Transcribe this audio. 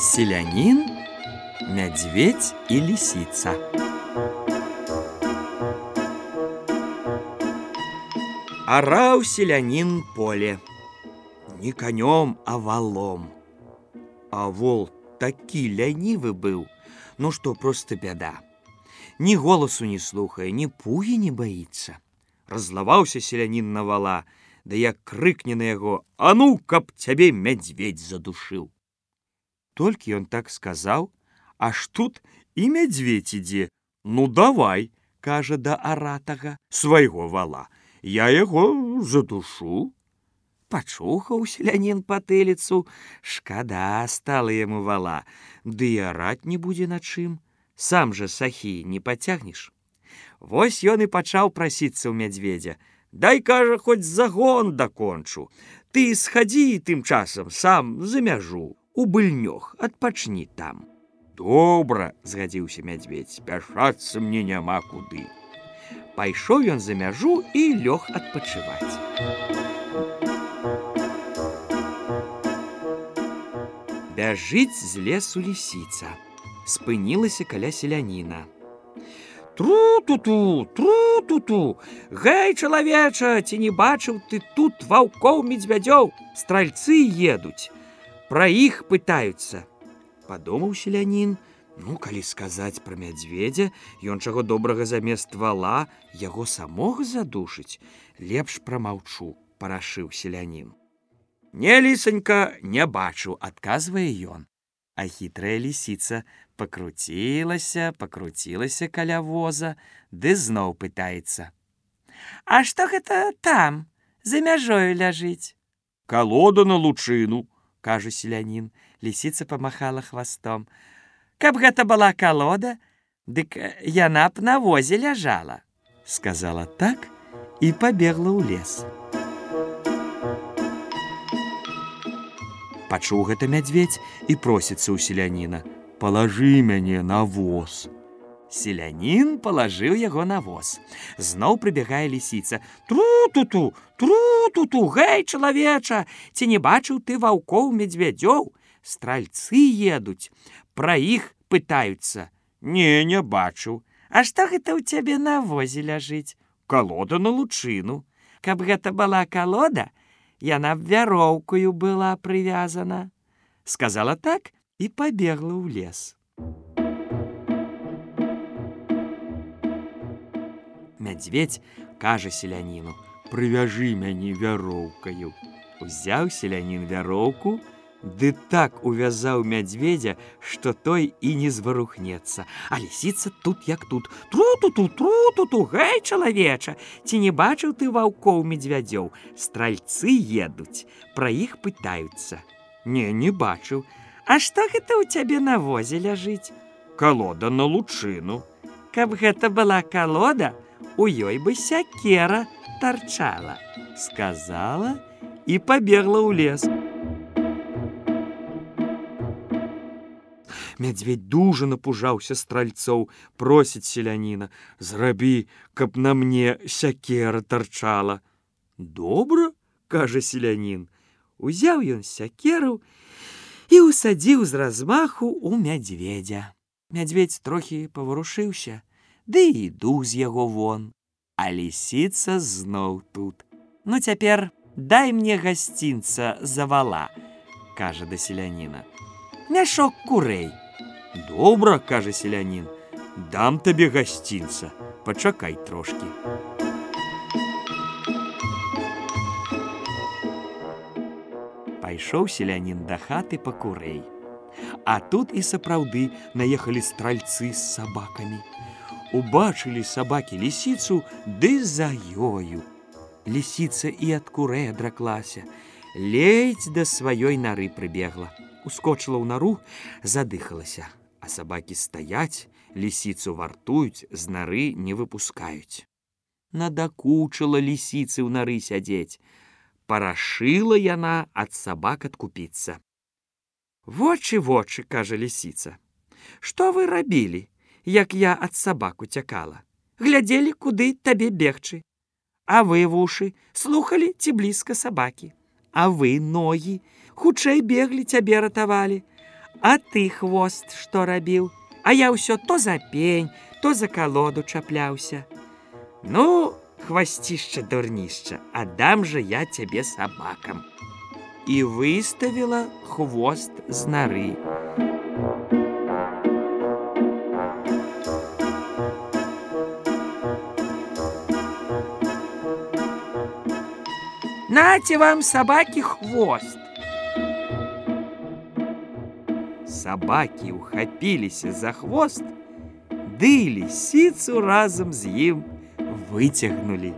Селянин, медведь и лисица. Орал селянин поле. Не конем, а валом. А вол такі лянівы быў, ну што просто бяда. Ні голасу не слухае, ні пугі не баіцца. Разлаваўся селянін на вала, да як крыкне на яго: « А ну, каб цябе мядзведь задушыў. Толькі ён так сказаў, аж тут і мядзведь ідзе: « Ну давай, кажа да аратага свайго вала. Я яго задушу. Пачухаў селянін патыліцу, шкада стала яму вала, ды і араць не будзе на чым, сам жа сахі не пацягнеш. Вось ён і пачаў прасіцца ў мядзведзя, Дай кажа, хоць загон дакончу. Ты схадзі тым часам сам за мяжу, у быльнёх, адпачні там. Добра, згадзіўся мядзведь, спяшацца мне няма куды. Пайшоў ён за мяжу і лёг адпачываць. Бяжыць з лесу лісіца. Спынілася каля селяніна. Тру-ту-ту, тру-ту-ту. Гэй, чалавеча, ці не бачыў ты тут ваўкоў медзвядзёў, стральцы едуць. Пра іх пытаюцца. Падумаў селянін, ну калі сказаць пра мядзведзя, ён чаго добрага замест вала яго самога задушыць, лепш прамаўчу, парашыў селянін. Не лісанька не бачу, адказвае ён. А хітрая лісіца пакруцілася, пакруцілася каля воза, ды зноў пытаецца. А што гэта там за мяжою ляжыць? Калода на лучыну, кажа селянін, лісіца памахала хвастом. Каб гэта была калода, дык яна б на возе ляжала, сказала так і пабегла ў лес. Пачуў гэта мядзведь і просіцца ў селяніна: « Палажы мяне на воз. Селянін палажыў яго на воз. Зноў прыбягае лісіца: Тру-ту-ту, тру-ту-ту, гэй, чалавеча, ці не бачыў ты ваўкоў медзвядзёў, Стральцы едуць, Пра іх пытаюцца: Не, не бачыў. А што гэта ў цябе на возе ляжыць? Калода на лучыну. Каб гэта была калода, яна б вяроўкаю была прывязана. Сказала так і пабегла ў лес. Мядзведь кажа селяніну: « Прывяжы мяне вяроўкаю. Узяў селянін вяроўку, Ды так увязаў мядзведзя, што той і не зварухнецца, А лісіца тут як тут тру-ту-ту тру-ту-ту гэй чалавеча, ці не бачыў ты ваўкоў медзвядзёў, Стральцы едуць, пра іх пытаюцца. Не, не бачыў, А што гэта ў цябе на возе ляжыць? Калода на лучыну. Каб гэта была калода, у ёй бы сякера тарчала, сказала і пабегла ў лес. Мядзведь дужа напужаўся стральцоў, просіць селяніна: « Зрабі, каб на мне сякера тарчала. Добра, кажа селянін, узяў ён сякеру і ўсадзіў з размаху ў мядзведзя. Мядзведь трохі паварушыўся, ды іду з яго вон, А лісіца зноў тут. Ну цяпер дай мне гасцінца завала, кажа да селяніна. Мяшок курэй. Добра, кажа селянін, дам табе гасцінца, пачакай трошки. Пайшоў селянін да хаты па курэй. А тут і сапраўды наехалі стральцы з сабакамі. Убачылі сабакі лісіцу ды за ёю. Лісіца і ад курэй адраклася, ледзь да сваёй нары прыбегла. Ускочыла ў нару, задыхалася а сабакі стаяць, лісіцу вартуюць, з нары не выпускаюць. Надакучыла лісіцы ў нары сядзець. Парашыла яна ад сабак адкупіцца. Вочы вочы, кажа лісіца. Што вы рабілі, як я ад сабак уцякала, глядзелі, куды табе бегчы. А вы вушы слухали ці блізка сабакі, А вы ногі, хутчэй беглі цябе ратавалі, А ты хвост што рабіў? А я ўсё то за пень, то за калоду чапляўся. Ну, хвасцішча дурнішча, аддам жа я цябе сабакам. І выставіла хвост з нары. Наце вам сабакі хвост. Сабакі ухапіліся за хвост, ды і лісіцу разам з ім выцягнулі.